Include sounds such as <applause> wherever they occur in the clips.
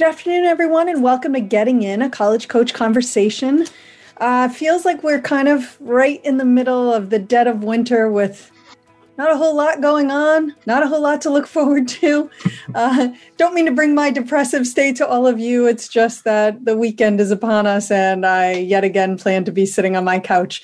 Good afternoon, everyone, and welcome to Getting In, a college coach conversation. Uh, feels like we're kind of right in the middle of the dead of winter with not a whole lot going on, not a whole lot to look <laughs> forward to. Uh, don't mean to bring my depressive state to all of you. It's just that the weekend is upon us, and I yet again plan to be sitting on my couch,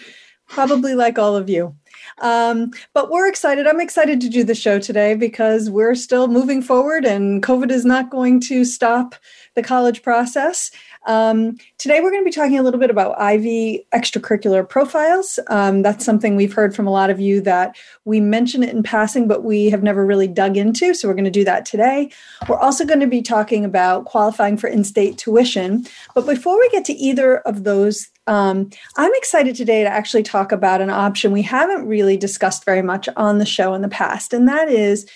probably like all of you. Um, but we're excited. I'm excited to do the show today because we're still moving forward and COVID is not going to stop the college process. Um, today, we're going to be talking a little bit about Ivy extracurricular profiles. Um, that's something we've heard from a lot of you that we mention it in passing, but we have never really dug into. So, we're going to do that today. We're also going to be talking about qualifying for in state tuition. But before we get to either of those, um, I'm excited today to actually talk about an option we haven't really discussed very much on the show in the past, and that is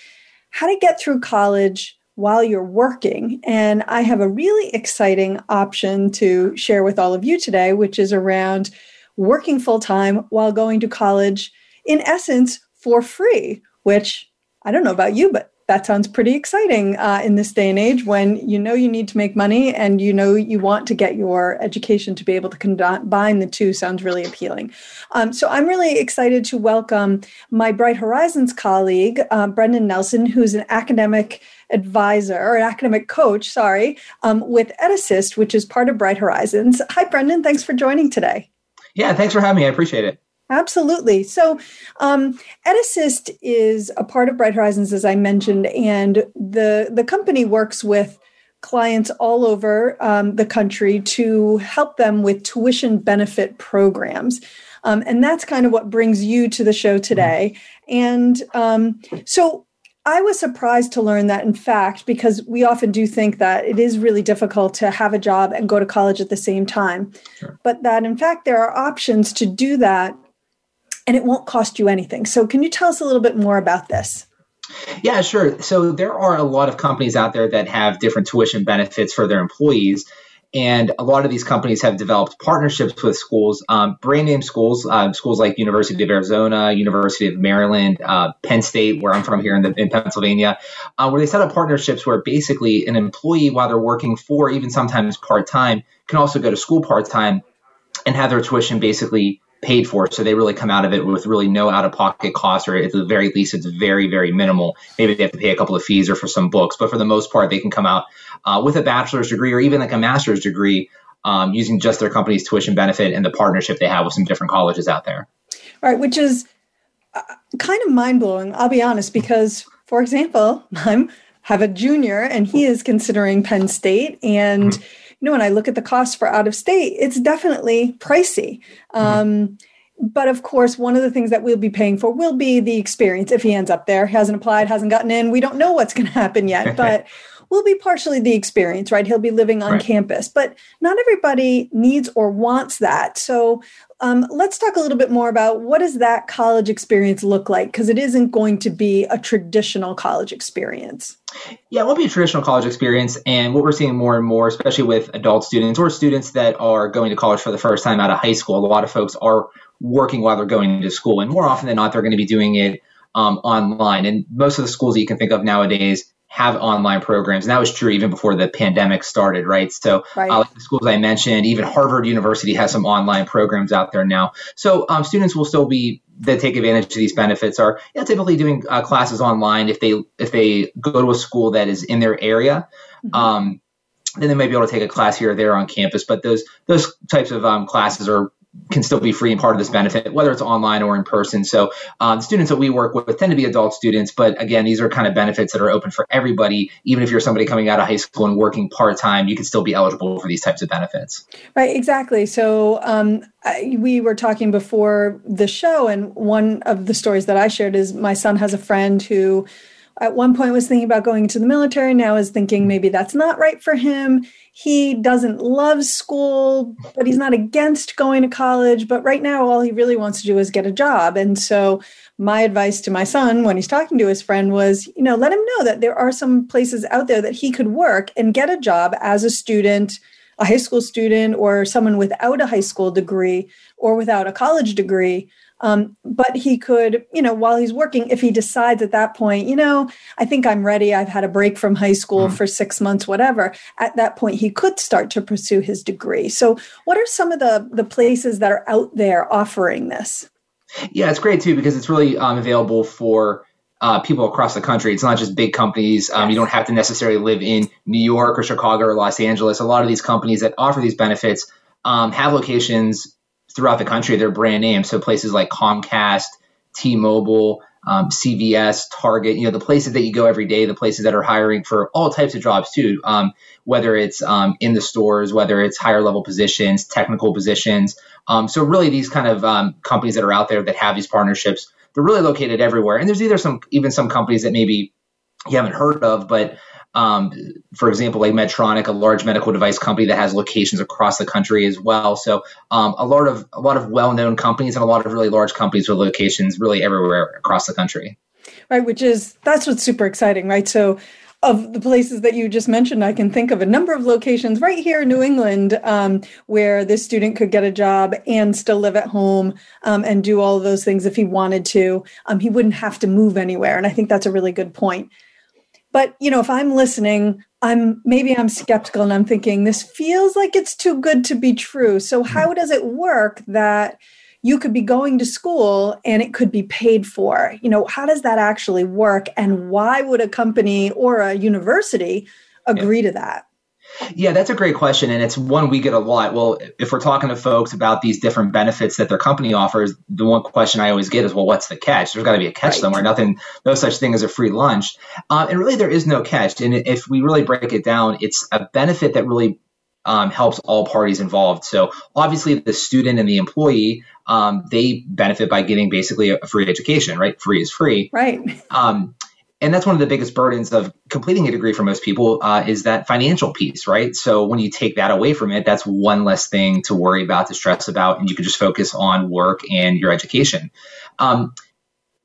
how to get through college while you're working. And I have a really exciting option to share with all of you today, which is around working full time while going to college, in essence, for free, which I don't know about you, but that sounds pretty exciting uh, in this day and age when you know you need to make money and you know you want to get your education to be able to combine the two sounds really appealing um, so i'm really excited to welcome my bright horizons colleague uh, brendan nelson who's an academic advisor or an academic coach sorry um, with EdAssist which is part of bright horizons hi brendan thanks for joining today yeah thanks for having me i appreciate it Absolutely. So, um, EdAssist is a part of Bright Horizons, as I mentioned, and the the company works with clients all over um, the country to help them with tuition benefit programs. Um, and that's kind of what brings you to the show today. And um, so I was surprised to learn that, in fact, because we often do think that it is really difficult to have a job and go to college at the same time. Sure. But that, in fact, there are options to do that and it won't cost you anything. So, can you tell us a little bit more about this? Yeah, sure. So, there are a lot of companies out there that have different tuition benefits for their employees. And a lot of these companies have developed partnerships with schools, um, brand name schools, uh, schools like University of Arizona, University of Maryland, uh, Penn State, where I'm from here in, the, in Pennsylvania, uh, where they set up partnerships where basically an employee, while they're working for even sometimes part time, can also go to school part time and have their tuition basically paid for. So they really come out of it with really no out of pocket costs, or at the very least, it's very, very minimal. Maybe they have to pay a couple of fees or for some books, but for the most part, they can come out uh, with a bachelor's degree or even like a master's degree um, using just their company's tuition benefit and the partnership they have with some different colleges out there. All right, which is uh, kind of mind blowing, I'll be honest, because, for example, <laughs> I'm have a junior and he is considering Penn State and mm-hmm you know, when I look at the cost for out of state, it's definitely pricey. Mm-hmm. Um, but of course, one of the things that we'll be paying for will be the experience. If he ends up there, hasn't applied, hasn't gotten in, we don't know what's going to happen yet. <laughs> But will be partially the experience, right? He'll be living on right. campus, but not everybody needs or wants that. So um, let's talk a little bit more about what does that college experience look like because it isn't going to be a traditional college experience. Yeah, it won't be a traditional college experience. And what we're seeing more and more, especially with adult students or students that are going to college for the first time out of high school, a lot of folks are working while they're going to school. And more often than not, they're going to be doing it um, online. And most of the schools that you can think of nowadays have online programs. And that was true even before the pandemic started, right? So, right. Uh, like the schools I mentioned, even Harvard University has some online programs out there now. So, um, students will still be that take advantage of these benefits are know, typically doing uh, classes online if they if they go to a school that is in their area. Mm-hmm. Um, then they might be able to take a class here or there on campus, but those those types of um, classes are can still be free and part of this benefit, whether it's online or in person. So um, the students that we work with tend to be adult students, but again, these are kind of benefits that are open for everybody. Even if you're somebody coming out of high school and working part time, you can still be eligible for these types of benefits. Right, exactly. So um, I, we were talking before the show, and one of the stories that I shared is my son has a friend who at one point was thinking about going into the military, now is thinking maybe that's not right for him. He doesn't love school, but he's not against going to college. But right now, all he really wants to do is get a job. And so, my advice to my son when he's talking to his friend was, you know, let him know that there are some places out there that he could work and get a job as a student a high school student or someone without a high school degree or without a college degree um, but he could, you know, while he's working, if he decides at that point, you know, I think I'm ready, I've had a break from high school mm. for six months, whatever, at that point he could start to pursue his degree. So, what are some of the, the places that are out there offering this? Yeah, it's great too because it's really um, available for uh, people across the country. It's not just big companies. Um, you don't have to necessarily live in New York or Chicago or Los Angeles. A lot of these companies that offer these benefits um, have locations throughout the country. They're brand names, so places like Comcast, T-Mobile, um, CVS, Target. You know, the places that you go every day, the places that are hiring for all types of jobs too. Um, whether it's um, in the stores, whether it's higher level positions, technical positions. Um, so really, these kind of um, companies that are out there that have these partnerships, they're really located everywhere. And there's either some even some companies that maybe you haven't heard of, but um, for example, like Medtronic, a large medical device company that has locations across the country as well. So um, a lot of a lot of well-known companies and a lot of really large companies with locations really everywhere across the country. Right, which is that's what's super exciting, right? So of the places that you just mentioned, I can think of a number of locations right here in New England um, where this student could get a job and still live at home um, and do all of those things if he wanted to. Um, he wouldn't have to move anywhere. And I think that's a really good point. But, you know, if I'm listening, I'm maybe I'm skeptical and I'm thinking this feels like it's too good to be true. So how hmm. does it work that you could be going to school and it could be paid for? You know, how does that actually work and why would a company or a university agree yeah. to that? Yeah, that's a great question. And it's one we get a lot. Well, if we're talking to folks about these different benefits that their company offers, the one question I always get is, well, what's the catch? There's got to be a catch right. somewhere. Nothing, no such thing as a free lunch. Uh, and really, there is no catch. And if we really break it down, it's a benefit that really um, helps all parties involved. So obviously, the student and the employee um, they benefit by getting basically a free education. Right, free is free. Right. Um, and that's one of the biggest burdens of completing a degree for most people uh, is that financial piece right? So when you take that away from it that's one less thing to worry about to stress about and you can just focus on work and your education. Um,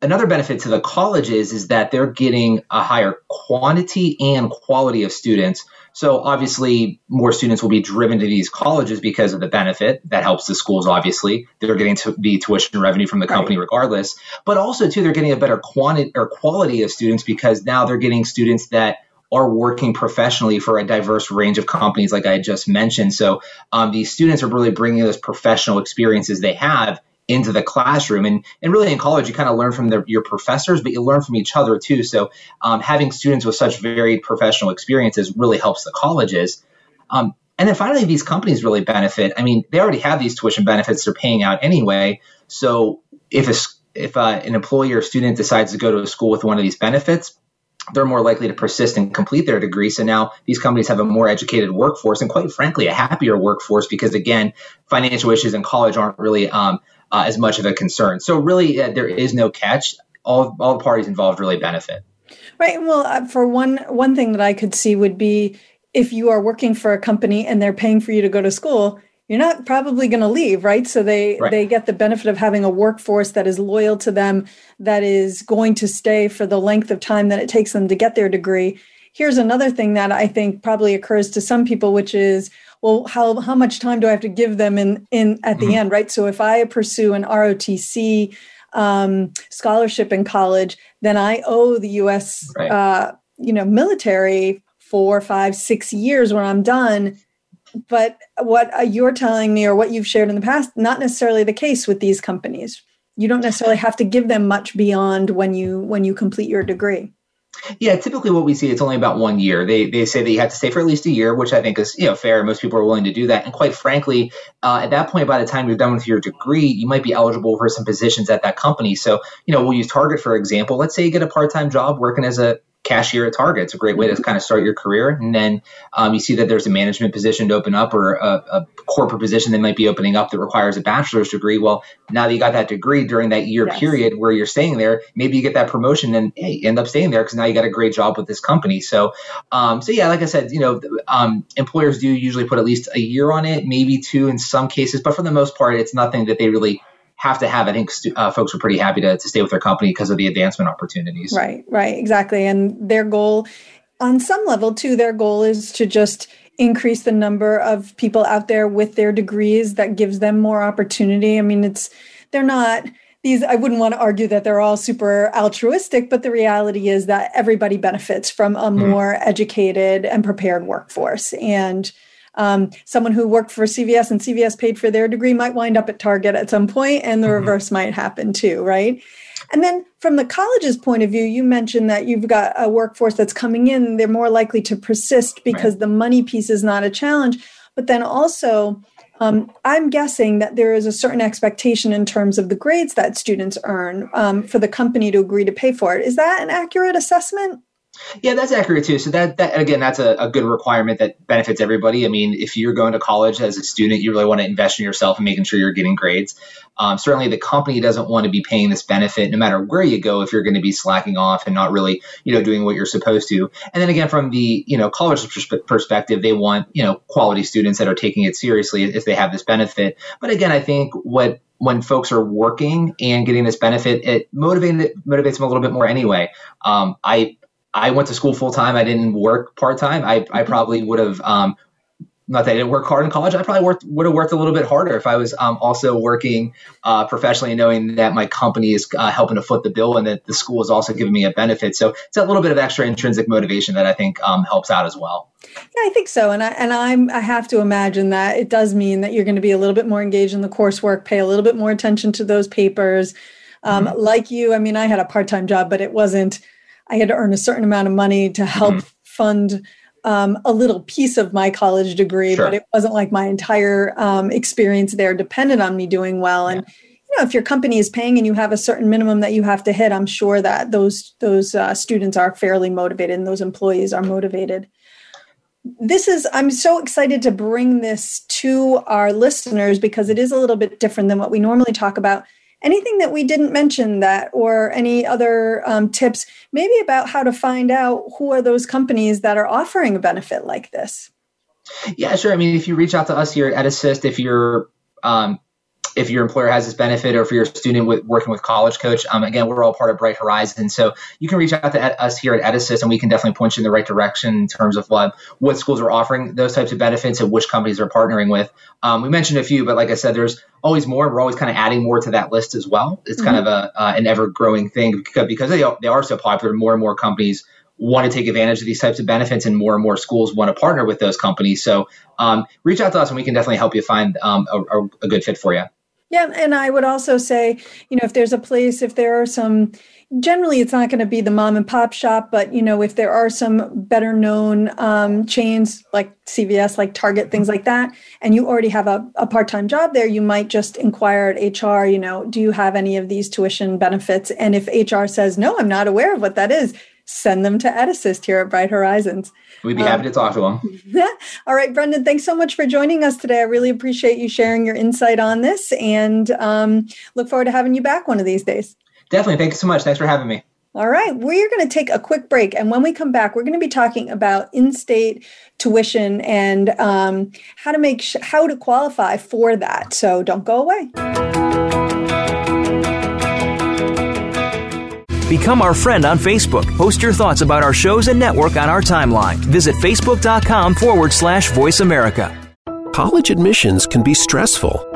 another benefit to the colleges is that they're getting a higher quantity and quality of students so obviously, more students will be driven to these colleges because of the benefit that helps the schools. Obviously, they're getting to the tuition revenue from the company right. regardless, but also too they're getting a better quantity or quality of students because now they're getting students that are working professionally for a diverse range of companies, like I just mentioned. So um, these students are really bringing those professional experiences they have into the classroom. And, and really in college, you kind of learn from your professors, but you learn from each other too. So um, having students with such varied professional experiences really helps the colleges. Um, and then finally, these companies really benefit. I mean, they already have these tuition benefits they're paying out anyway. So if a, if uh, an employee or student decides to go to a school with one of these benefits, they're more likely to persist and complete their degree. So now these companies have a more educated workforce and, quite frankly, a happier workforce because, again, financial issues in college aren't really um, uh, as much of a concern. So really, uh, there is no catch. All all parties involved really benefit. Right. Well, uh, for one one thing that I could see would be if you are working for a company and they're paying for you to go to school, you're not probably going to leave, right? So they right. they get the benefit of having a workforce that is loyal to them, that is going to stay for the length of time that it takes them to get their degree. Here's another thing that I think probably occurs to some people, which is well how how much time do i have to give them in in at the mm-hmm. end right so if i pursue an rotc um, scholarship in college then i owe the us right. uh, you know military four five six years when i'm done but what uh, you're telling me or what you've shared in the past not necessarily the case with these companies you don't necessarily have to give them much beyond when you when you complete your degree yeah, typically what we see it's only about one year. They they say that you have to stay for at least a year, which I think is you know fair. Most people are willing to do that, and quite frankly, uh, at that point, by the time you're done with your degree, you might be eligible for some positions at that company. So you know, we'll use Target for example. Let's say you get a part time job working as a cashier at Target. It's a great way to kind of start your career. And then um, you see that there's a management position to open up or a, a, corporate position that might be opening up that requires a bachelor's degree. Well, now that you got that degree during that year yes. period where you're staying there, maybe you get that promotion and hey, end up staying there because now you got a great job with this company. So, um, so yeah, like I said, you know, um, employers do usually put at least a year on it, maybe two in some cases, but for the most part, it's nothing that they really have to have. I think uh, folks are pretty happy to, to stay with their company because of the advancement opportunities. Right, right, exactly. And their goal, on some level, too, their goal is to just increase the number of people out there with their degrees that gives them more opportunity. I mean, it's, they're not, these, I wouldn't want to argue that they're all super altruistic, but the reality is that everybody benefits from a mm-hmm. more mm. educated and prepared workforce. And um, someone who worked for CVS and CVS paid for their degree might wind up at Target at some point, and the mm-hmm. reverse might happen too, right? And then from the college's point of view, you mentioned that you've got a workforce that's coming in, they're more likely to persist because right. the money piece is not a challenge. But then also, um, I'm guessing that there is a certain expectation in terms of the grades that students earn um, for the company to agree to pay for it. Is that an accurate assessment? Yeah, that's accurate too. So that, that again, that's a, a, good requirement that benefits everybody. I mean, if you're going to college as a student, you really want to invest in yourself and making sure you're getting grades. Um, certainly, the company doesn't want to be paying this benefit no matter where you go if you're going to be slacking off and not really, you know, doing what you're supposed to. And then again, from the you know college perspective, they want you know quality students that are taking it seriously if they have this benefit. But again, I think what when folks are working and getting this benefit, it motivates it motivates them a little bit more anyway. Um, I I went to school full time. I didn't work part time. I, I mm-hmm. probably would have, um, not that I didn't work hard in college. I probably worked, would have worked a little bit harder if I was um, also working uh, professionally, knowing that my company is uh, helping to foot the bill and that the school is also giving me a benefit. So it's a little bit of extra intrinsic motivation that I think um, helps out as well. Yeah, I think so, and I and I'm I have to imagine that it does mean that you're going to be a little bit more engaged in the coursework, pay a little bit more attention to those papers. Um, mm-hmm. Like you, I mean, I had a part time job, but it wasn't I had to earn a certain amount of money to help mm-hmm. fund um, a little piece of my college degree, sure. but it wasn't like my entire um, experience there depended on me doing well. And you know, if your company is paying and you have a certain minimum that you have to hit, I'm sure that those those uh, students are fairly motivated and those employees are motivated. This is I'm so excited to bring this to our listeners because it is a little bit different than what we normally talk about anything that we didn't mention that or any other um, tips maybe about how to find out who are those companies that are offering a benefit like this? Yeah sure. I mean if you reach out to us here at assist if you're um, if your employer has this benefit or if you're a student with, working with college coach um, again we're all part of bright horizon. So you can reach out to us here at edassist and we can definitely point you in the right direction in terms of what, what schools are offering those types of benefits and which companies are partnering with. Um, we mentioned a few but like i said there's always more. We're always kind of adding more to that list as well. It's mm-hmm. kind of a uh, an ever growing thing because, because they, are, they are so popular. More and more companies want to take advantage of these types of benefits and more and more schools want to partner with those companies. So um, reach out to us and we can definitely help you find um, a, a, good fit for you yeah, and I would also say, you know, if there's a place, if there are some, generally it's not going to be the mom and pop shop, but, you know, if there are some better known um, chains like CVS, like Target, things like that, and you already have a, a part time job there, you might just inquire at HR, you know, do you have any of these tuition benefits? And if HR says, no, I'm not aware of what that is, send them to EdAssist here at Bright Horizons. We'd be um, happy to talk to them. <laughs> All right, Brendan, thanks so much for joining us today. I really appreciate you sharing your insight on this and um, look forward to having you back one of these days. Definitely. Thank you so much. Thanks for having me. All right, we're going to take a quick break. And when we come back, we're going to be talking about in state tuition and um, how to make sh- how to qualify for that. So don't go away. Become our friend on Facebook. Post your thoughts about our shows and network on our timeline. Visit facebook.com forward slash voice America. College admissions can be stressful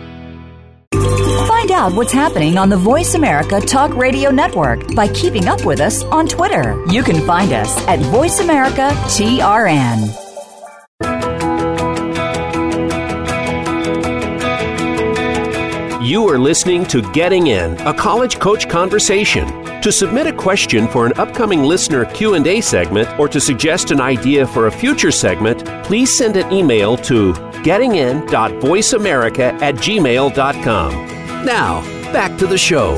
Find out what's happening on the Voice America Talk Radio Network by keeping up with us on Twitter. You can find us at Voice America TRN. You are listening to Getting In, a college coach conversation. To submit a question for an upcoming listener Q&A segment or to suggest an idea for a future segment, please send an email to gettingin.voiceamerica at gmail.com. Now, back to the show.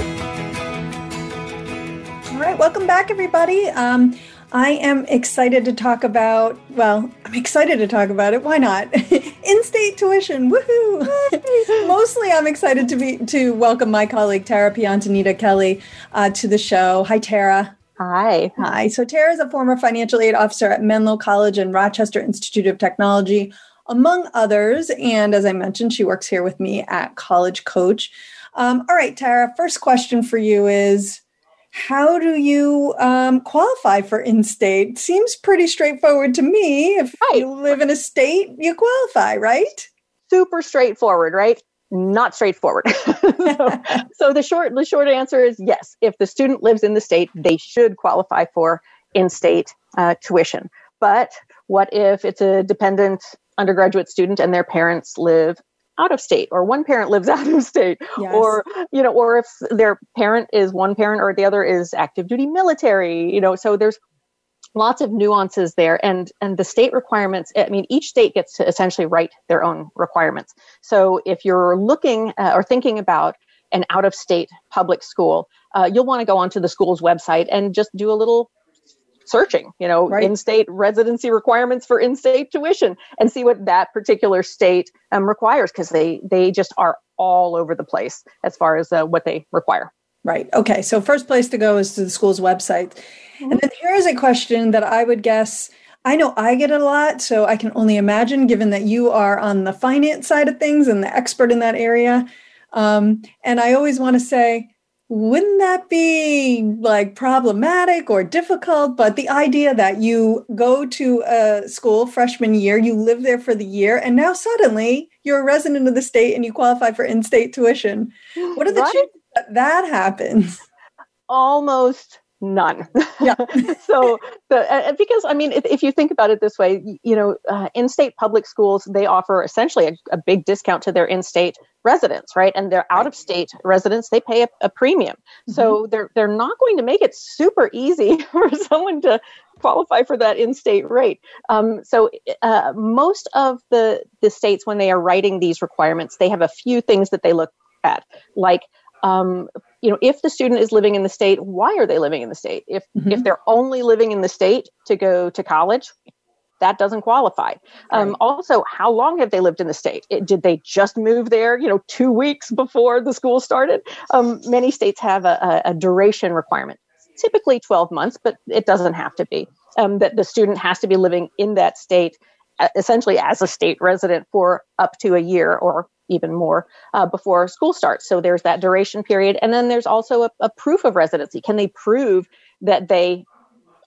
All right, welcome back, everybody. Um, I am excited to talk about, well, I'm excited to talk about it. Why not? <laughs> In-state tuition. Woohoo! <laughs> Mostly I'm excited to be to welcome my colleague Tara Piantanita Kelly uh, to the show. Hi Tara. Hi. Hi. So Tara is a former financial aid officer at Menlo College and Rochester Institute of Technology, among others. And as I mentioned, she works here with me at College Coach. Um, all right, Tara, first question for you is how do you um, qualify for in-state? Seems pretty straightforward to me. If right. you live in a state, you qualify, right? Super straightforward, right? Not straightforward. <laughs> so, <laughs> so the short the short answer is yes. If the student lives in the state, they should qualify for in-state uh, tuition. But what if it's a dependent undergraduate student and their parents live out of state or one parent lives <laughs> out of state yes. or you know or if their parent is one parent or the other is active duty military you know so there's lots of nuances there and and the state requirements i mean each state gets to essentially write their own requirements so if you're looking uh, or thinking about an out of state public school uh, you'll want to go onto the school's website and just do a little searching, you know, right. in-state residency requirements for in-state tuition and see what that particular state um, requires because they they just are all over the place as far as uh, what they require. Right. Okay. So first place to go is to the school's website. Mm-hmm. And then here is a question that I would guess I know I get a lot, so I can only imagine, given that you are on the finance side of things and the expert in that area. Um, and I always want to say, wouldn't that be like problematic or difficult? But the idea that you go to a school freshman year, you live there for the year, and now suddenly you're a resident of the state and you qualify for in state tuition. <gasps> What are the right? chances that that happens? Almost none. Yeah. <laughs> so the, uh, because I mean, if, if, you think about it this way, you know, uh, in-state public schools they offer essentially a, a, big discount to their in-state residents, right? And their out-of-state residents they pay a, a premium. Mm-hmm. So they're they're not going to make it super easy <laughs> for someone to qualify for that in-state rate. Um, so uh, most of the the states when they are writing these requirements, they have a few things that they look at, like um, you know, if the student is living in the state, why are they living in the state? If mm-hmm. if they're only living in the state to go to college, that doesn't qualify. Um, right. also, how long have they lived in the state? It, did they just move there, you know, two weeks before the school started? Um, many states have a, a, duration requirement, typically 12 months, but it doesn't have to be. Um, that the student has to be living in that state essentially as a state resident for up to a year or even more uh, before school starts. So there's that duration period. And then there's also a, a, proof of residency. Can they prove that they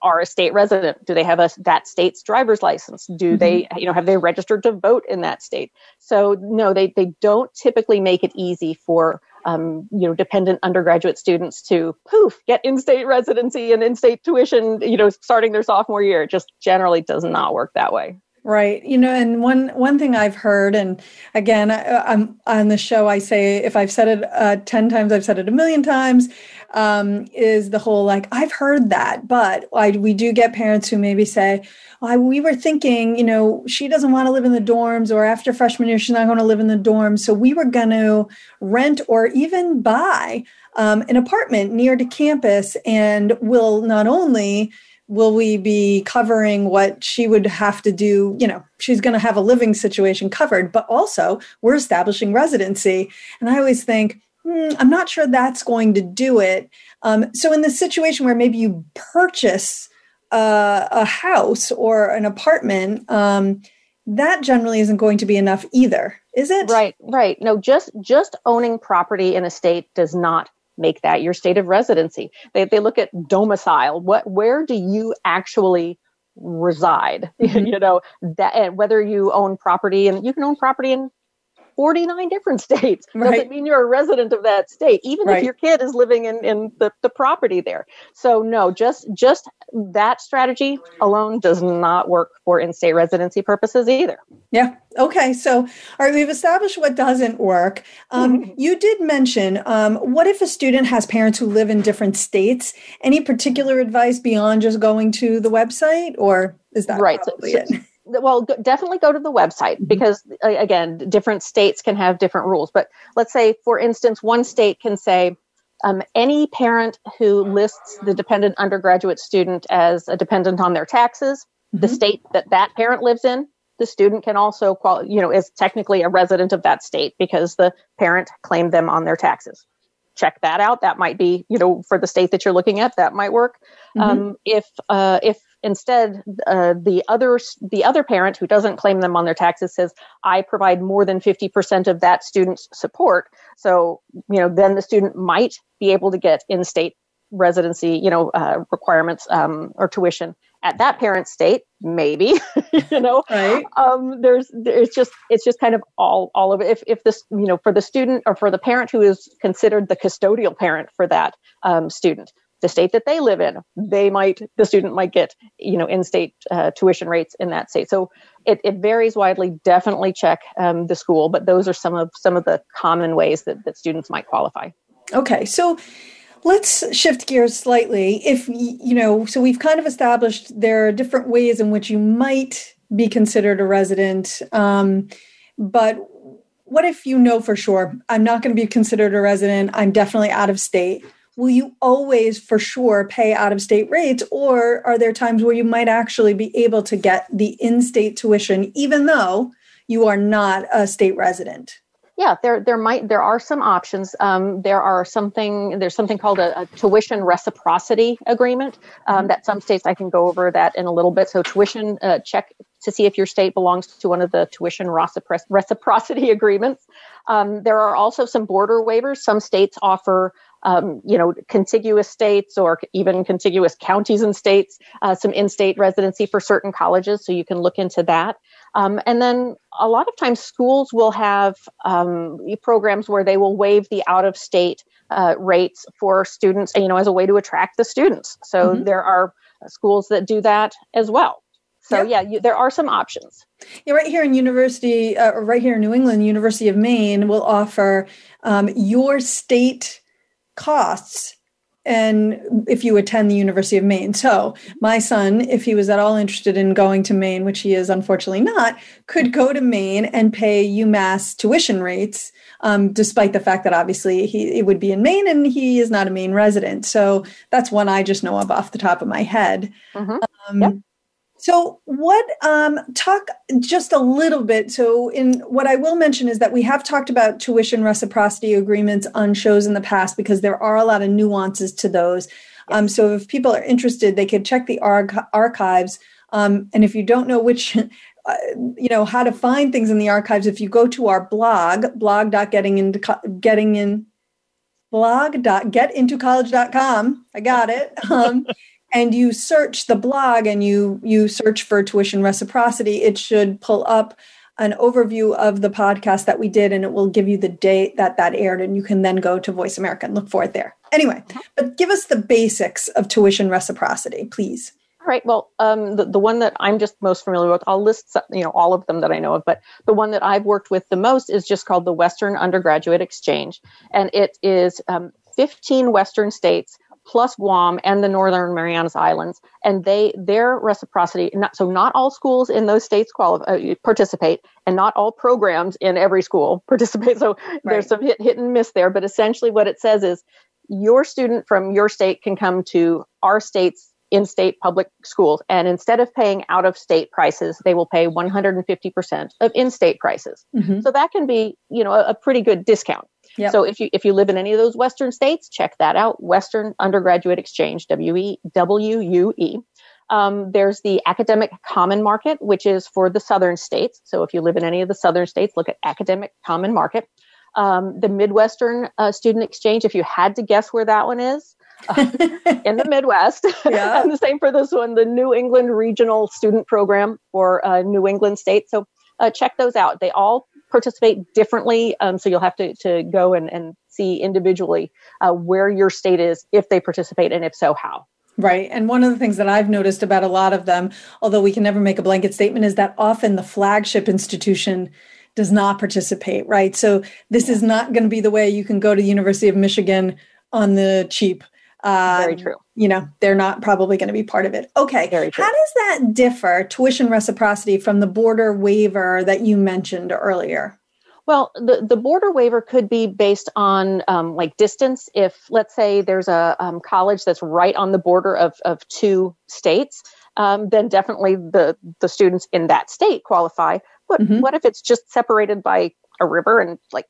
are a state resident? Do they have a that state's driver's license? Do mm-hmm. they, you know, have they registered to vote in that state? So no, they, they don't typically make it easy for um, you know, dependent undergraduate students to poof, get in-state residency and in-state tuition, you know, starting their sophomore year. It just generally does not work that way. Right. You know, and one one thing I've heard, and again, I, am on the show. I say if I've said it uh, ten times, I've said it a million times. Um, is the whole like I've heard that, but I, we do get parents who maybe say, well, "We were thinking, you know, she doesn't want to live in the dorms, or after freshman year, she's not going to live in the dorms, so we were going to rent or even buy um, an apartment near to campus, and will not only." Will we be covering what she would have to do? You know she's going to have a living situation covered but also we're establishing residency. And i always think hmm, i'm not sure that's going to do it. Um, so in the situation where maybe you purchase uh, a house or an apartment um, that generally isn't going to be enough either is it? Right right. No just just owning property in a state does not make that your state of residency. They, they look at domicile. What, where do you actually reside? <laughs> Mm-hmm. you know, that, and whether you own property and you can own property in 49 different states. <laughs> Right. Doesn't mean you're a resident of that state, even Right. if your kid is living in, in the, the property there. So no, just just that strategy alone does not work for in-state residency purposes either. Yeah. Okay. So, all right, we've established what doesn't work. Um, you did mention um, what if a student has parents who live in different states? Any particular advice beyond just going to the website, or is that Right. So- so-? <laughs> well definitely go to the website because uh, again different states can have different rules. But let's say for instance one state can say um, any parent who lists the dependent undergraduate student as a dependent on their taxes the Mhm. state that that parent lives in the student can also qual- you know is technically a resident of that state because the parent claimed them on their taxes. Check that out. That might be you know for the state that you're looking at that might work. Mhm. um, if uh, if instead uh, the other the other parent who doesn't claim them on their taxes says i provide more than 50% of that student's support so you know then the student might be able to get in-state residency you know uh, requirements um, or tuition at that parent state maybe <laughs> you know Right. um, there's it's just it's just kind of all all of it. If if this you know for the student or for the parent who is considered the custodial parent for that um, student, the state that they live in, they might the student might get you know in-state uh, tuition rates in that state. So it, it varies widely. Definitely check um, the school, but those are some of some of the common ways that, that students might qualify. Okay, so let's shift gears slightly. If you know, so we've kind of established there are different ways in which you might be considered a resident, um, but what if you know for sure I'm not going to be considered a resident? I'm definitely out of state. Will you always for sure pay out of state rates, or are there times where you might actually be able to get the in state tuition even though you are not a state resident? Yeah, there there might there are some options. Um, there are something there's something called a, a tuition reciprocity agreement um, that some states I can go over that in a little bit. So tuition uh, check to see if your state belongs to one of the tuition recipro- reciprocity <laughs> agreements. Um, there are also some border waivers. Some states offer um, you know, contiguous states or even contiguous counties and states, uh, some in-state residency for certain colleges. So you can look into that. Um, and then a lot of times schools will have um, programs where they will waive the out-of-state uh, rates for students, you know, as a way to attract the students. So Mhm. there are schools that do that as well. So Yep. yeah, you, there are some options. Yeah, right here in University, uh, right here in New England, University of Maine will offer um, your state costs. And if you attend the University of Maine. So, my son, if he was at all interested in going to Maine, which he is unfortunately not, could go to Maine and pay UMass tuition rates, um, despite the fact that obviously he it would be in Maine and he is not a Maine resident. So, that's one I just know of off the top of my head. Mhm. Um, Yep. So, what um, talk just a little bit? So, in what I will mention is that we have talked about tuition reciprocity agreements on shows in the past because there are a lot of nuances to those. Um, so, if people are interested, they could check the arch- archives. Um, and if you don't know which, <laughs> uh, you know, how to find things in the archives, if you go to our blog, blog.getting into co- getting in blog.getintocollege.com, I got it. <laughs> And you search the blog and you you search for tuition reciprocity it should pull up an overview of the podcast that we did and it will give you the date that that aired and you can then go to voice america and look for it there anyway but give us the basics of tuition reciprocity please All right. Well, um, the, the one that I'm just most familiar with, I'll list some, you know all of them that I know of, but the one that I've worked with the most is just called the Western Undergraduate Exchange, and it is um, 15 Western states plus Guam and the Northern Marianas Islands, and they their reciprocity. Not, so not all schools in those states qualify, uh, participate, and not all programs in every school <laughs> participate. So Right. there's some hit hit and miss there, but essentially what it says is your student from your state can come to our state's in-state public schools and instead of paying out of state prices they will pay 150% of in-state prices Mhm. so that can be you know a, a pretty good discount Yep. so if you if you live in any of those western states check that out western undergraduate exchange w-e w-u-e um, there's the academic common market which is for the southern states so if you live in any of the southern states look at academic common market um, the midwestern uh, student exchange if you had to guess where that one is <laughs> in the Midwest. <laughs> Yeah. and the same for this one, the New England Regional Student Program for uh, New England State. So uh, check those out. They all participate differently. Um, so you'll have to, to go and, and see individually uh, where your state is, if they participate, and if so, how. Right. And one of the things that I've noticed about a lot of them, although we can never make a blanket statement, is that often the flagship institution does not participate, right? So this is not going to be the way you can go to the University of Michigan on the cheap. Uh, Very true. You know, they're not probably going to be part of it. Okay. Very true. How does that differ, tuition reciprocity, from the border waiver that you mentioned earlier? Well, the, the border waiver could be based on um, like distance. If, let's say, there's a um, college that's right on the border of, of two states, um, then definitely the, the students in that state qualify. But mm-hmm. what if it's just separated by a river and like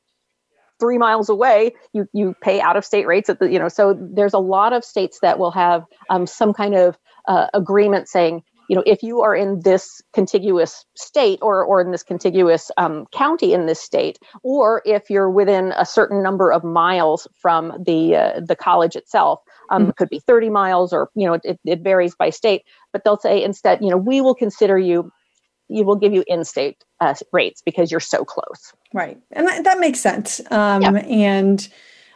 three miles away, you, you pay out of state rates at the, you know, so there's a lot of states that will have um, some kind of uh, agreement saying, you know, if you are in this contiguous state or, or in this contiguous um, county in this state, or if you're within a certain number of miles from the uh, the college itself, um, mm-hmm. it could be 30 miles or you know it, it varies by state. But they'll say instead, you know, we will consider you you will give you in-state uh, rates because you're so close. Right, and that, that makes sense. Um, yeah. And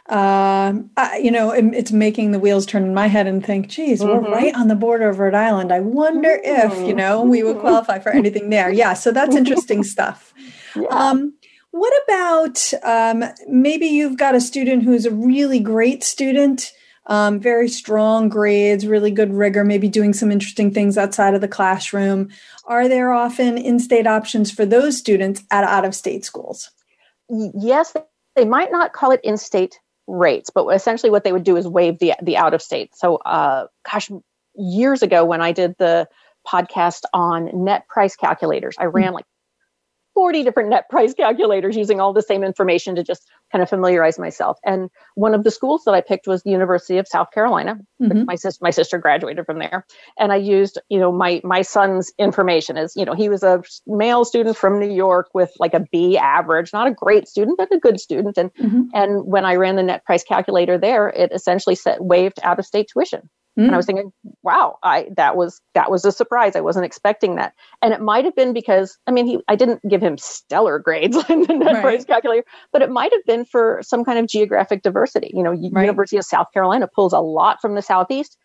uh, I, you know, it, it's making the wheels turn in my head and think, geez, mm-hmm. we're right on the border of Rhode Island. I wonder mm-hmm. if, you know, we would qualify for anything there. Yeah, so that's interesting stuff. <laughs> Yeah. Um, what about um, maybe you've got a student who's a really great student, um, very strong grades, really good rigor, maybe doing some interesting things outside of the classroom. Are there often in state options for those students at out of state schools? Yes, they might not call it in state rates, but essentially what they would do is waive the the out of state. So, uh, gosh, years ago when I did the podcast on net price calculators, I ran like 40 different net price calculators using all the same information to just kind of familiarize myself. And one of the schools that I picked was the University of South Carolina. Mm-hmm. My sister, my sister graduated from there. And I used, you know, my, my son's information as, you know, he was a male student from New York with like a B average, not a great student, but a good student. And, mm-hmm. and when I ran the net price calculator there, it essentially set waived out of state tuition. Mm. And I was thinking, wow, I that was that was a surprise. I wasn't expecting that. And it might have been because I mean, he I didn't give him stellar grades <laughs> in the net right. price calculator, but it might have been for some kind of geographic diversity. You know, right. University of South Carolina pulls a lot from the southeast,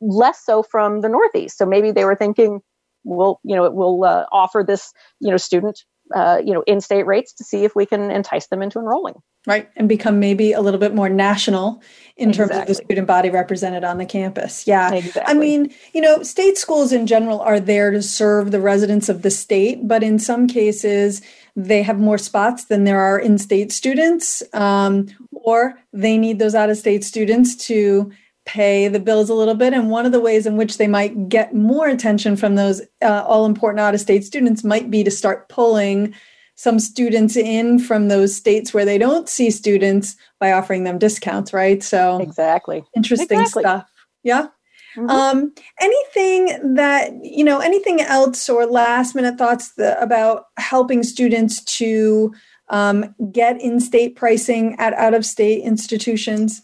less so from the northeast. So maybe they were thinking, we'll you know, it will uh, offer this you know student uh, you know in-state rates to see if we can entice them into enrolling right and become maybe a little bit more national in exactly. terms of the student body represented on the campus yeah exactly. i mean you know state schools in general are there to serve the residents of the state but in some cases they have more spots than there are in-state students um, or they need those out-of-state students to pay the bills a little bit. And one of the ways in which they might get more attention from those uh, all important out of state students might be to start pulling some students in from those states where they don't see students by offering them discounts, right? So, exactly. Interesting exactly. stuff. Yeah. Mm-hmm. Um, anything that, you know, anything else or last minute thoughts that, about helping students to um, get in state pricing at out of state institutions?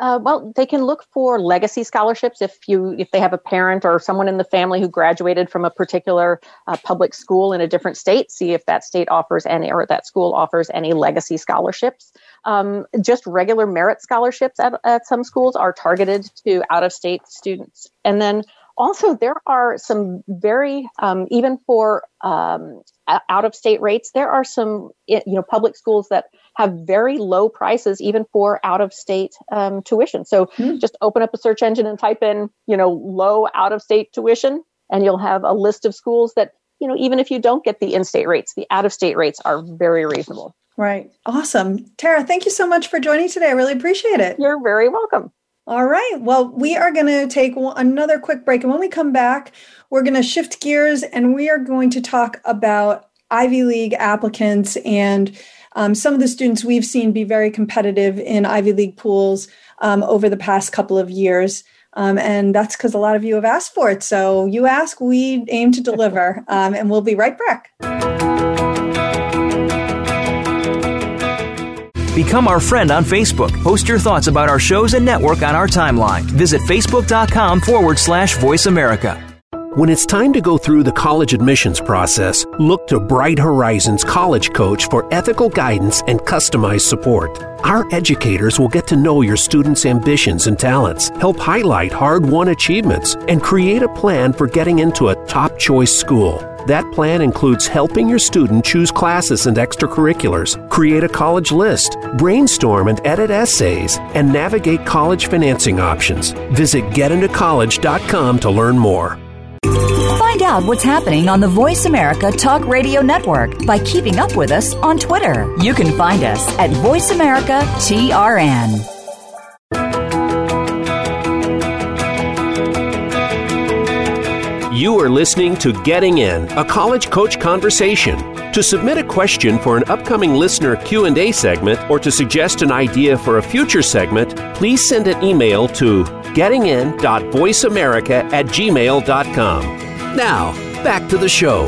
Uh, well, they can look for legacy scholarships if you if they have a parent or someone in the family who graduated from a particular uh, public school in a different state. See if that state offers any or that school offers any legacy scholarships. Um, just regular merit scholarships at, at some schools are targeted to out of state students, and then also there are some very um, even for um, out of state rates there are some you know public schools that have very low prices even for out of state um, tuition. So mm. just open up a search engine and type in, you know, low out of state tuition, and you'll have a list of schools that, you know, even if you don't get the in state rates, the out of state rates are very reasonable. Right. Awesome. Tara, thank you so much for joining today. I really appreciate it. You're very welcome. All right. Well, we are going to take another quick break. And when we come back, we're going to shift gears and we are going to talk about Ivy League applicants and um, some of the students we've seen be very competitive in Ivy League pools um, over the past couple of years. Um, and that's because a lot of you have asked for it. So you ask, we aim to deliver. <laughs> Um, and we'll be right back. Become our friend on Facebook. Post your thoughts about our shows and network on our timeline. Visit facebook.com forward slash voice America. When it's time to go through the college admissions process, look to Bright Horizons College Coach for ethical guidance and customized support. Our educators will get to know your students' ambitions and talents, help highlight hard won achievements, and create a plan for getting into a top choice school. That plan includes helping your student choose classes and extracurriculars, create a college list, brainstorm and edit essays, and navigate college financing options. Visit getintocollege.com to learn more. Find out what's happening on the Voice America Talk Radio Network by keeping up with us on Twitter. You can find us at Voice America TRN. You are listening to Getting In, a college coach conversation. To submit a question for an upcoming listener Q&A segment or to suggest an idea for a future segment, please send an email to gettingin.voiceamerica at gmail.com. Now, back to the show.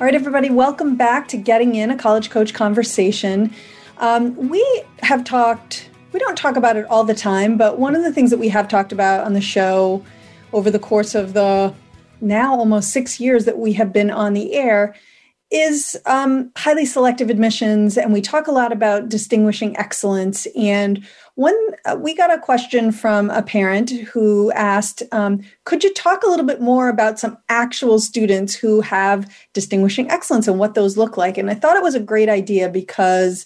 All right, everybody, welcome back to Getting In, a College Coach Conversation. Um, we have talked, we don't talk about it all the time, but one of the things that we have talked about on the show over the course of the now almost six years that we have been on the air is um, highly selective admissions. And we talk a lot about distinguishing excellence. And when uh, we got a question from a parent who asked, um, could you talk a little bit more about some actual students who have distinguishing excellence and what those look like? And I thought it was a great idea because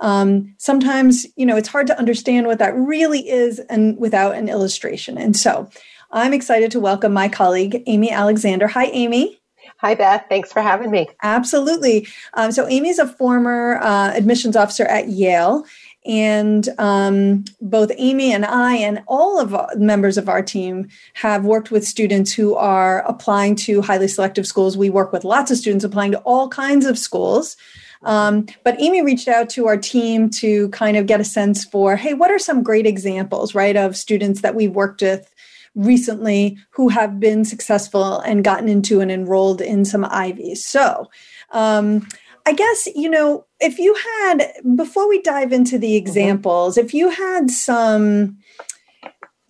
um, sometimes, you know, it's hard to understand what that really is and without an illustration. And so I'm excited to welcome my colleague, Amy Alexander. Hi, Amy. Hi, Beth. Thanks for having me. Absolutely. Um, so, Amy's a former uh, admissions officer at Yale, and um, both Amy and I, and all of members of our team, have worked with students who are applying to highly selective schools. We work with lots of students applying to all kinds of schools. Um, but Amy reached out to our team to kind of get a sense for hey, what are some great examples, right, of students that we've worked with recently who have been successful and gotten into and enrolled in some Ivies. So, um, I guess, you know, if you had, before we dive into the mm-hmm. examples, if you had some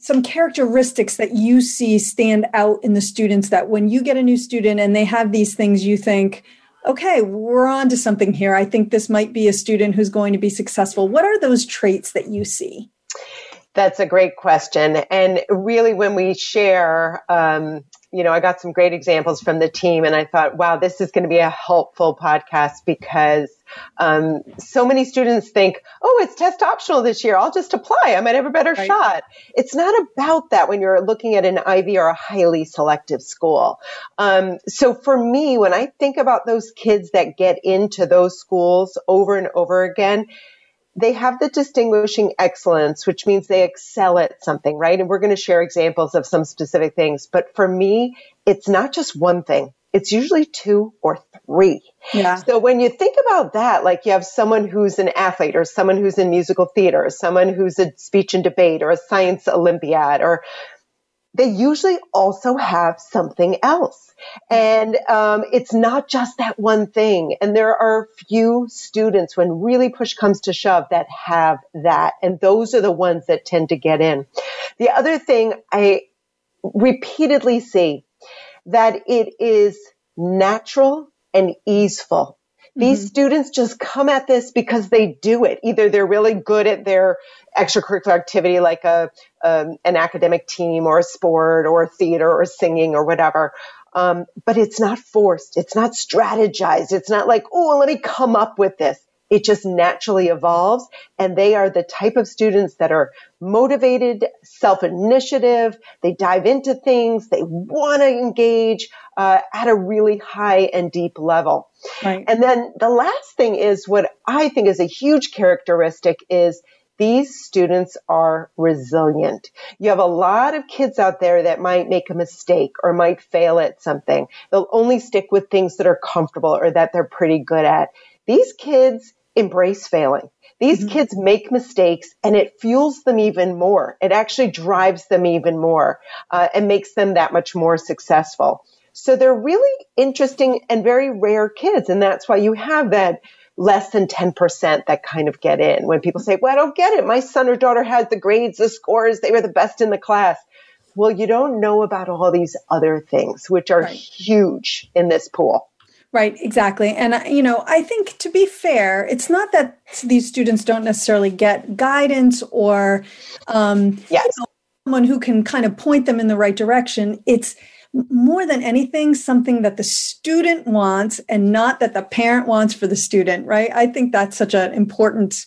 some characteristics that you see stand out in the students that when you get a new student and they have these things you think okay we're on to something here. I think this might be a student who's going to be successful. What are those traits that you see? That's a great question. And really, when we share, um, you know, I got some great examples from the team, and I thought, wow, this is going to be a helpful podcast because um, so many students think, oh, it's test optional this year. I'll just apply. I might have a better right. shot. It's not about that when you're looking at an Ivy or a highly selective school. Um, so for me, when I think about those kids that get into those schools over and over again, they have the distinguishing excellence, which means they excel at something, right? And we're going to share examples of some specific things. But for me, it's not just one thing. It's usually two or three. Yeah. So when you think about that, like you have someone who's an athlete or someone who's in musical theater, or someone who's a speech and debate or a science Olympiad or they usually also have something else. And um, it's not just that one thing. And there are few students, when really push comes to shove, that have that. And those are the ones that tend to get in. The other thing I repeatedly see that it is natural and easeful. These mm-hmm. students just come at this because they do it. Either they're really good at their extracurricular activity like a um, an academic team or a sport or theater or singing or whatever. Um, but it's not forced. It's not strategized. It's not like, oh, let me come up with this. It just naturally evolves. And they are the type of students that are motivated, self initiative. They dive into things. They want to engage uh, at a really high and deep level. Right. And then the last thing is what I think is a huge characteristic is these students are resilient. You have a lot of kids out there that might make a mistake or might fail at something. They'll only stick with things that are comfortable or that they're pretty good at. These kids embrace failing. These mm-hmm. kids make mistakes and it fuels them even more. It actually drives them even more uh, and makes them that much more successful. So they're really interesting and very rare kids. And that's why you have that less than 10% that kind of get in. When people say, well, I don't get it. My son or daughter has the grades, the scores, they were the best in the class. well, you don't know about all these other things, which are right. huge in this pool. Right, exactly. And, uh, you know, I think to be fair, it's not that these students don't necessarily get guidance or um, yes. You know, someone who can kind of point them in the right direction. It's more than anything, something that the student wants and not that the parent wants for the student, right? I think that's such an important,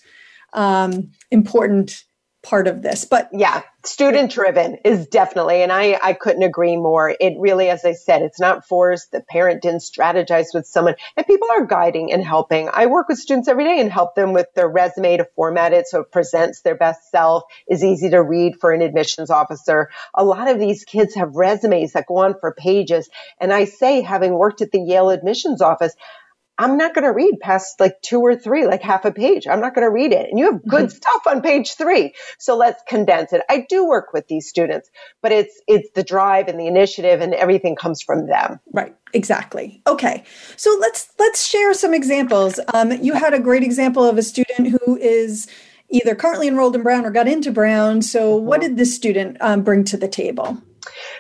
um, important part of this. But yeah, student driven is definitely, and I, I couldn't agree more. It really, as I said, it's not forced. The parent didn't strategize with someone and people are guiding and helping. I work with students every day and help them with their resume to format it so it presents their best self, is easy to read for an admissions officer. A lot of these kids have resumes that go on for pages. And I say, having worked at the Yale admissions office, I'm not going to read past like two or three, like half a page. I'm not going to read it. And you have good mm-hmm. stuff on page three. So let's condense it. I do work with these students, but it's, it's the drive and the initiative and everything comes from them. Right. Exactly. Okay. So let's, let's share some examples. Um, you had a great example of a student who is either currently enrolled in Brown or got into Brown. So what mm-hmm. did this student um, bring to the table?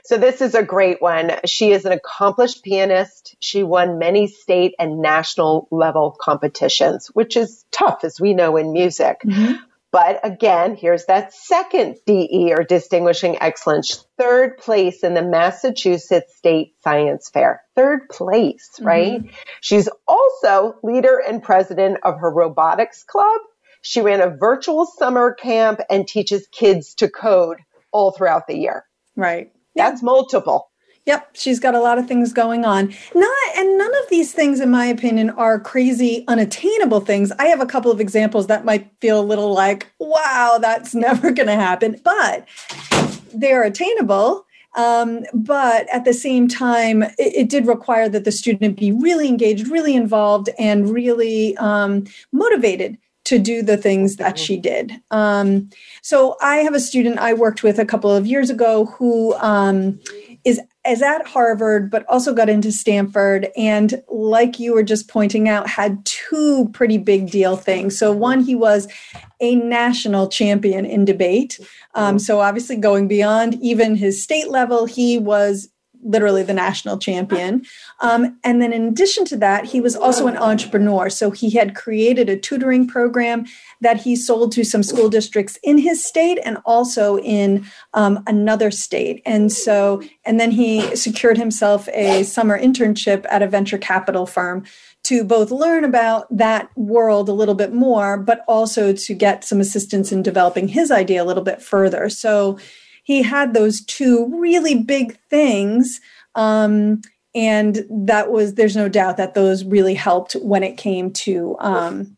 So this is a great one. She is an accomplished pianist. She won many state and national level competitions, which is tough as we know in music. Mm-hmm. But again, here's that second DE or distinguishing excellence, third place in the Massachusetts State Science Fair. Third place, mm-hmm. right? She's also leader and president of her robotics club. She ran a virtual summer camp and teaches kids to code all throughout the year. Right. That's multiple. Yep, she's got a lot of things going on. Not and none of these things in my opinion are crazy unattainable things. I have a couple of examples that might feel a little like, wow, that's <laughs> never going to happen, but they're attainable. Um, but at the same time, it, it, did require that the student be really engaged, really involved, and really um, motivated to do the things that she did. Um, so I have a student I worked with a couple of years ago who um, is is at Harvard, but also got into Stanford, and like you were just pointing out, had two pretty big deal things. So one, he was a national champion in debate. Um, so obviously, going beyond even his state level, he was literally the national champion. Um, and then in addition to that, he was also an entrepreneur. So he had created a tutoring program that he sold to some school districts in his state and also in um, another state. And so, and then he secured himself a summer internship at a venture capital firm to both learn about that world a little bit more, but also to get some assistance in developing his idea a little bit further. So he had those two really big things. Um, and that was, there's no doubt that those really helped when it came to, um,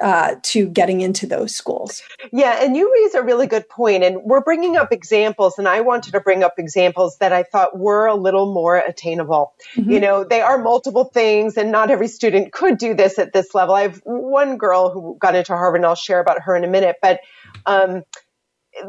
uh, to getting into those schools. Yeah, and you raise a really good point, and we're bringing up examples, and I wanted to bring up examples that I thought were a little more attainable. Mm-hmm. You know, they are multiple things, and not every student could do this at this level. I have one girl who got into Harvard, and I'll share about her in a minute, but um,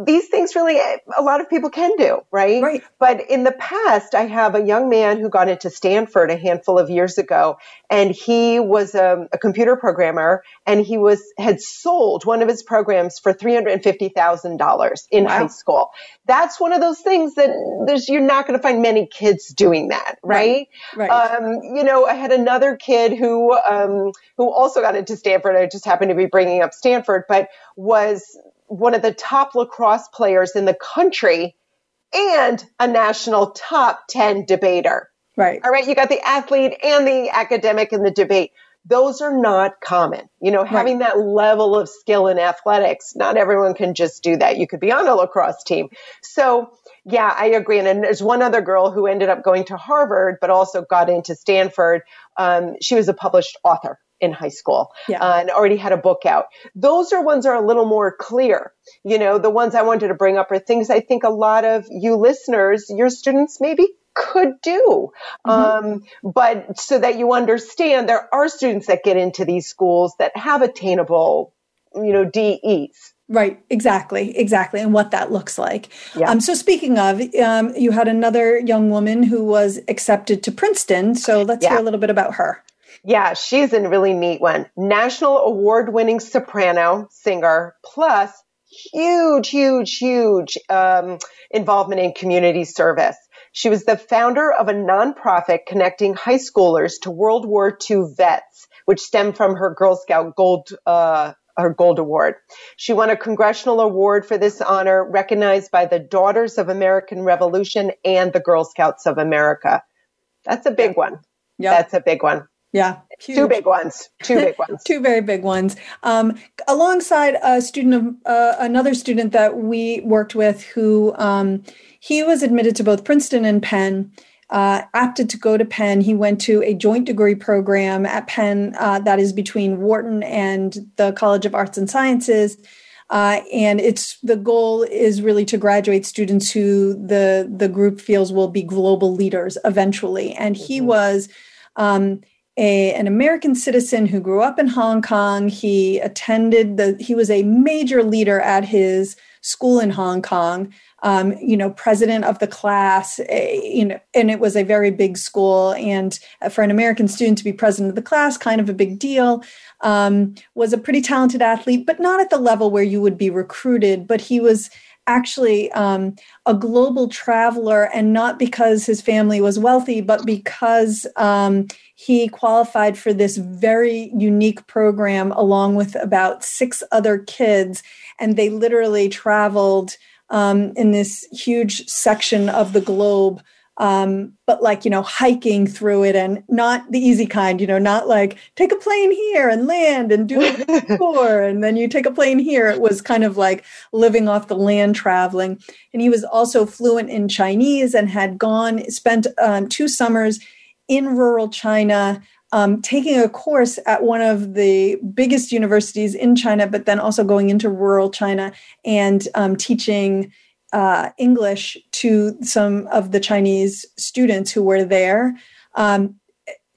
these things really a lot of people can do, right? Right. But in the past, I have a young man who got into Stanford a handful of years ago, and he was a, a computer programmer, and he was had sold one of his programs for three hundred and fifty thousand dollars in wow. high school. That's one of those things that there's you're not going to find many kids doing that, right? Right. right. Um, you know, I had another kid who um, who also got into Stanford. I just happened to be bringing up Stanford, but was one of the top lacrosse players in the country and a national top 10 debater. Right. All right. You got the athlete and the academic in the debate. Those are not common. You know, having right. that level of skill in athletics, not everyone can just do that. You could be on a lacrosse team. So, yeah, I agree. And, and there's one other girl who ended up going to Harvard, but also got into Stanford. Um, she was a published author in high school yeah. uh, and already had a book out. Those are ones that are a little more clear. You know, the ones I wanted to bring up are things I think a lot of you listeners, your students maybe could do. Mm-hmm. Um, but so that you understand, there are students that get into these schools that have attainable, you know, DEs. Right, exactly, exactly, and what that looks like. Yeah. Um, so, speaking of, um, you had another young woman who was accepted to Princeton. So, let's yeah. hear a little bit about her. Yeah, she's a really neat one. National award winning soprano, singer, plus huge, huge, huge um, involvement in community service. She was the founder of a nonprofit connecting high schoolers to World War II vets, which stemmed from her Girl Scout Gold uh, her Gold Award. She won a congressional award for this honor, recognized by the Daughters of American Revolution and the Girl Scouts of America. That's a big one. Yeah, that's a big one. Yeah. Huge. Two big ones. Two big ones. <laughs> Two very big ones. Um, alongside a student of uh, another student that we worked with who um, he was admitted to both Princeton and Penn. Uh, opted to go to Penn. He went to a joint degree program at Penn uh, that is between Wharton and the College of Arts and Sciences. Uh, and it's the goal is really to graduate students who the the group feels will be global leaders eventually. And he mm-hmm. was um, a, an American citizen who grew up in Hong Kong. He attended the, he was a major leader at his school in Hong Kong. Um, you know, president of the class, you know, and it was a very big school. And for an American student to be president of the class, kind of a big deal. Um, was a pretty talented athlete, but not at the level where you would be recruited. But he was actually um, a global traveler, and not because his family was wealthy, but because um, he qualified for this very unique program along with about six other kids. And they literally traveled um, in this huge section of the globe um, but like you know hiking through it and not the easy kind you know not like take a plane here and land and do a <laughs> tour and then you take a plane here. It was kind of like living off the land traveling. And he was also fluent in chinese and had gone spent um, two summers in rural china um, taking a course at one of the biggest universities in china but then also going into rural china and um, teaching uh, English to some of the Chinese students who were there. Um,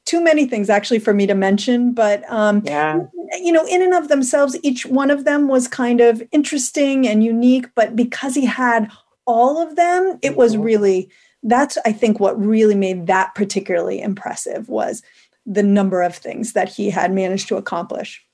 too many things actually for me to mention, but um, yeah. you know, in and of themselves, each one of them was kind of interesting and unique. But because he had all of them, it was mm-hmm. really that's I think what really made that particularly impressive was the number of things that he had managed to accomplish.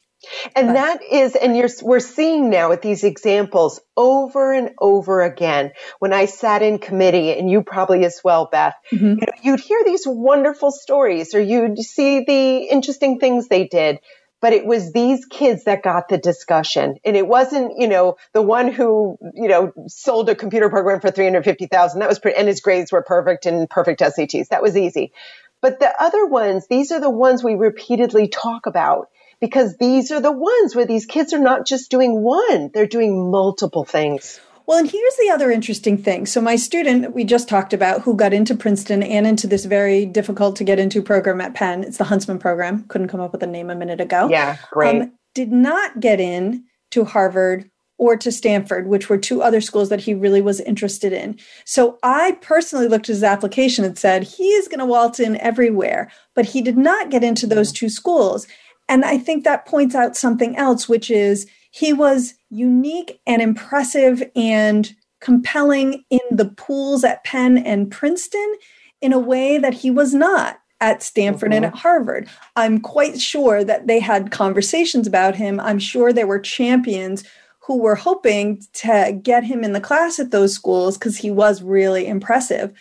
And but, that is, and you're, we're seeing now with these examples over and over again. When I sat in committee, and you probably as well, Beth, mm-hmm. you know, you'd hear these wonderful stories or you'd see the interesting things they did. But it was these kids that got the discussion. And it wasn't, you know, the one who, you know, sold a computer program for 350,000. That was pretty, and his grades were perfect and perfect SATs. That was easy. But the other ones, these are the ones we repeatedly talk about because these are the ones where these kids are not just doing one, they're doing multiple things. Well, and here's the other interesting thing. So, my student that we just talked about who got into Princeton and into this very difficult to get into program at Penn, it's the Huntsman program. Couldn't come up with a name a minute ago. Yeah, great. Um, did not get in to Harvard or to Stanford, which were two other schools that he really was interested in. So I personally looked at his application and said, he is going to waltz in everywhere, but he did not get into those two schools. And I think that points out something else, which is he was unique and impressive and compelling in the pools at Penn and Princeton in a way that he was not at Stanford mm-hmm. and at Harvard. I'm quite sure that they had conversations about him. I'm sure there were champions who were hoping to get him in the class at those schools because he was really impressive.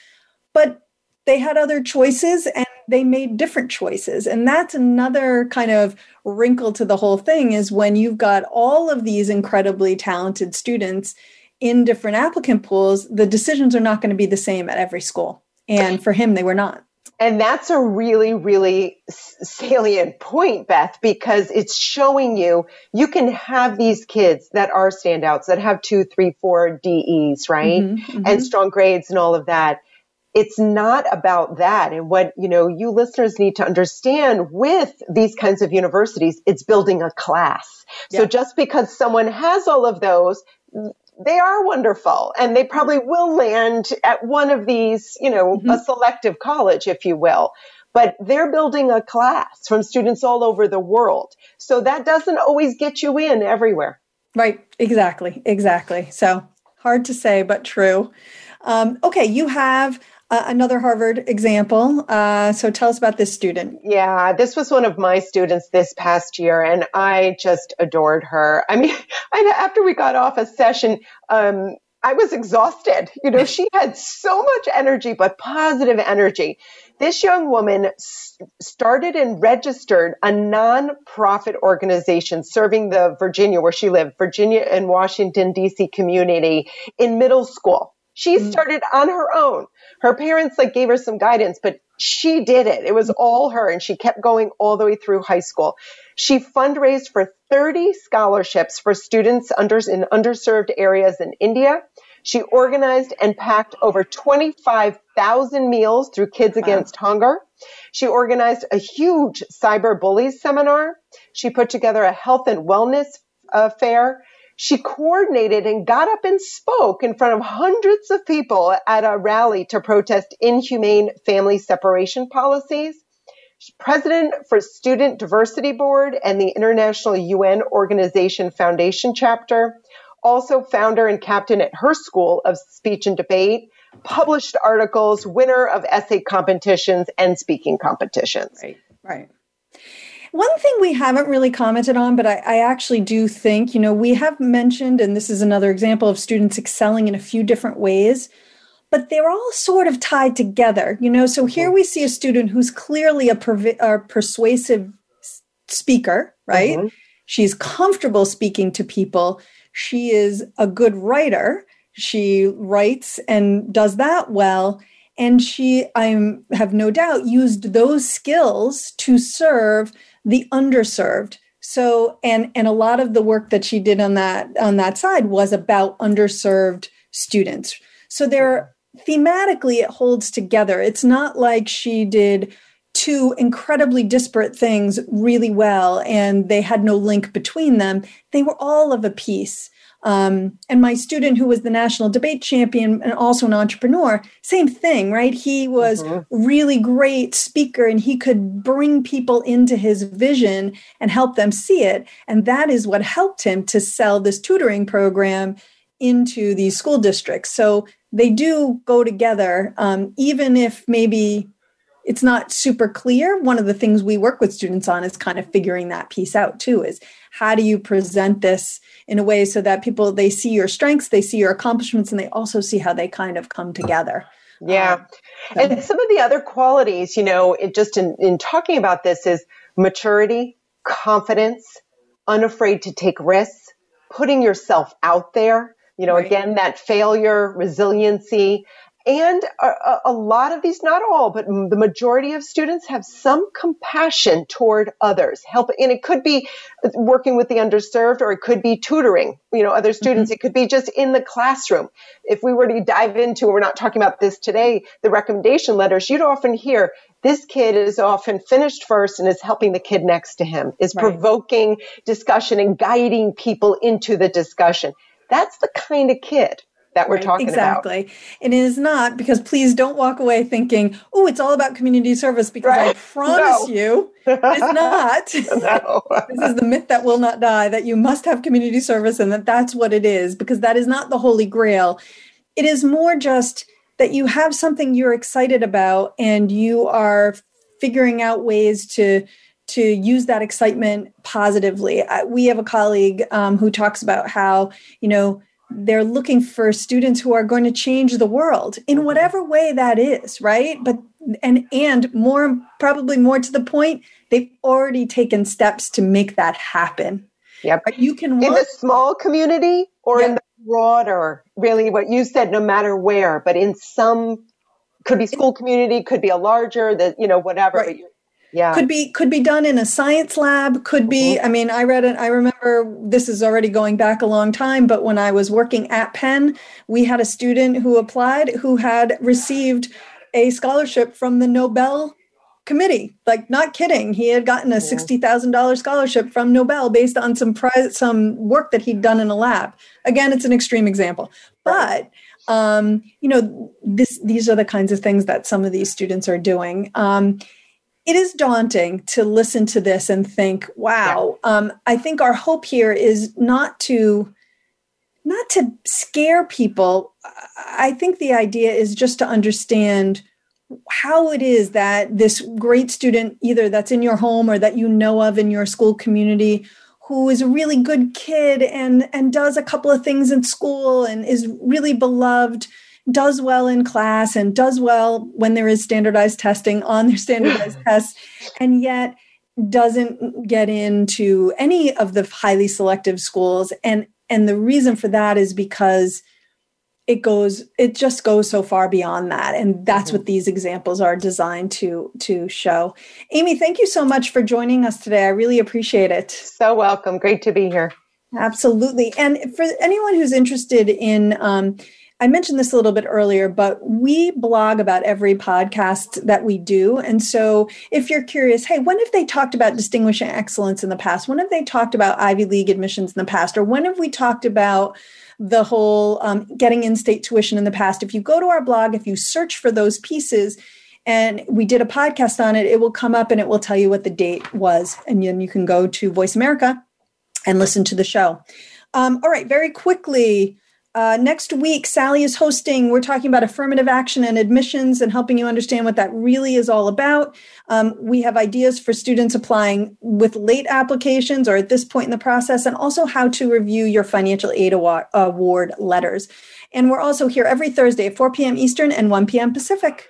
But they had other choices and they made different choices and that's another kind of wrinkle to the whole thing is when you've got all of these incredibly talented students in different applicant pools the decisions are not going to be the same at every school and for him they were not and that's a really, really salient point, Beth, because it's showing you you can have these kids that are standouts that have two, three, four DEs, right? Mm-hmm, mm-hmm. And strong grades and all of that it's not about that. And what, you know, you listeners need to understand with these kinds of universities, it's building a class. Yeah. So just because someone has all of those, they are wonderful and they probably will land at one of these, you know, mm-hmm. a selective college, if you will. But they're building a class from students all over the world. So that doesn't always get you in everywhere. Right. Exactly. Exactly. So hard to say, but true. Um, okay. You have uh, another Harvard example. Uh, so tell us about this student. Yeah, this was one of my students this past year, and I just adored her. I mean, <laughs> I, after we got off a session, um, I was exhausted. You know, she had so much energy, but positive energy. This young woman s- started and registered a nonprofit organization serving the Virginia, where she lived, Virginia and Washington, D.C. community in middle school. She mm. started on her own. Her parents like gave her some guidance, but she did it. It was all her and she kept going all the way through high school. She fundraised for 30 scholarships for students under, in underserved areas in India. She organized and packed over 25,000 meals through Kids wow. Against Hunger. She organized a huge cyber bullies seminar. She put together a health and wellness uh, fair. She coordinated and got up and spoke in front of hundreds of people at a rally to protest inhumane family separation policies. She's president for Student Diversity Board and the International UN Organization Foundation chapter also founder and captain at her school of speech and debate, published articles, winner of essay competitions and speaking competitions. Right, right. One thing we haven't really commented on, but I, I, actually do think, you know, we have mentioned, and this is another example of students excelling in a few different ways, but they're all sort of tied together, you know. So here mm-hmm. we see a student who's clearly a, perv- a persuasive speaker, right? Mm-hmm. She's comfortable speaking to people she is a good writer. She writes and does that well. And she, I have no doubt, used those skills to serve the underserved. So, and and a lot of the work that she did on that on that side was about underserved students. So there, thematically, it holds together. It's not like she did two incredibly disparate things really well and they had no link between them. They were all of a piece. Um, and my student, who was the national debate champion and also an entrepreneur, same thing, right? He was mm-hmm. really great speaker and he could bring people into his vision and help them see it. And that is what helped him to sell this tutoring program into these school districts. So they do go together, um, even if maybe it's not super clear one of the things we work with students on is kind of figuring that piece out too is how do you present this in a way so that people they see your strengths they see your accomplishments and they also see how they kind of come together yeah um, so. and some of the other qualities you know it just in, in talking about this is maturity confidence unafraid to take risks putting yourself out there you know right. again that failure resiliency and a, a, lot of these, not all, but the majority of students have some compassion toward others. Help, and it could be working with the underserved, or it could be tutoring, you know, other students. Mm-hmm. It could be just in the classroom. If we were to dive into, we're not talking about this today, the recommendation letters, you'd often hear this kid is often finished first and is helping the kid next to him, is right. provoking discussion and guiding people into the discussion. That's the kind of kid that we're right, talking exactly. about. Exactly. And it is not because please don't walk away thinking, oh, it's all about community service because right. I <laughs> promise no. you it's <laughs> not. no. <laughs> this is the myth that will not die that you must have community service and that that's what it is because that is not the holy grail. It is more just that you have something you're excited about and you are figuring out ways to to use that excitement positively. we have a colleague um, who talks about how you know they're looking for students who are going to change the world in mm-hmm. whatever way that is right but and and more probably more to the point they've already taken steps to make that happen yep you can in the small community or yep. in the broader really what you said no matter where but in some could be school community could be a larger that you know whatever right yeah. Could be could be done in a science lab could be mm-hmm. i mean i read it i remember this is already going back a long time but when i was working at penn we had a student who applied who had received a scholarship from the nobel committee. Like not kidding he had gotten a $60000 scholarship from nobel based on some prize, some work that he'd done in a lab. Again it's an extreme example. But um, you know this these are the kinds of things that some of these students are doing. Um, it is daunting to listen to this and think, wow, yeah. um, I think our hope here is not to not to scare people. I think the idea is just to understand how it is that this great student, either that's in your home or that you know of in your school community, who is a really good kid and and does a couple of things in school and is really beloved does well in class and does well when there is standardized testing on their standardized <laughs> tests and yet doesn't get into any of the highly selective schools. And and the reason for that is because it goes it just goes so far beyond that. And that's mm-hmm. what these examples are designed to to show. Amy thank you so much for joining us today. I really appreciate it. So welcome. Great to be here. Absolutely. And for anyone who's interested in um, I mentioned this a little bit earlier, but we blog about every podcast that we do. And so if you're curious, hey, when have they talked about distinguishing excellence in the past? When have they talked about Ivy League admissions in the past? Or when have we talked about the whole um, getting in state tuition in the past? If you go to our blog, if you search for those pieces, and we did a podcast on it, it will come up and it will tell you what the date was. And then you can go to Voice America and listen to the show. Um, all right, very quickly, uh, next week, Sally is hosting. We're talking about affirmative action and admissions and helping you understand what that really is all about. Um, we have ideas for students applying with late applications or at this point in the process, and also how to review your financial aid award letters. And we're also here every Thursday at 4 p.m. Eastern and 1 p.m. Pacific.